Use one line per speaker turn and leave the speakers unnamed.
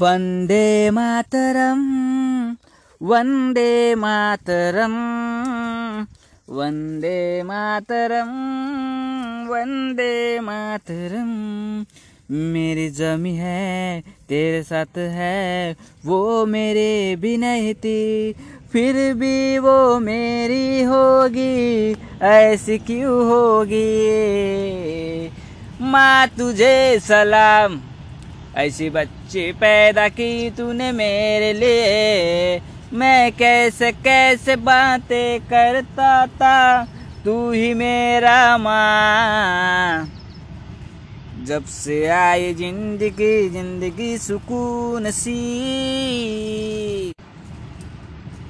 वंदे मातरम वंदे मातरम वंदे मातरम वंदे मातरम। मेरी जमी है, तेरे साथ है, वो मेरे भी नहीं थी, फिर भी वो मेरी होगी, ऐसी क्यों होगी? माँ तुझे सलाम। ऐसी बच्ची पैदा की तूने मेरे लिए। मैं कैसे कैसे बातें करता था, तू ही मेरा माँ। जब से आई ज़िंदगी ज़िंदगी सुकून सी।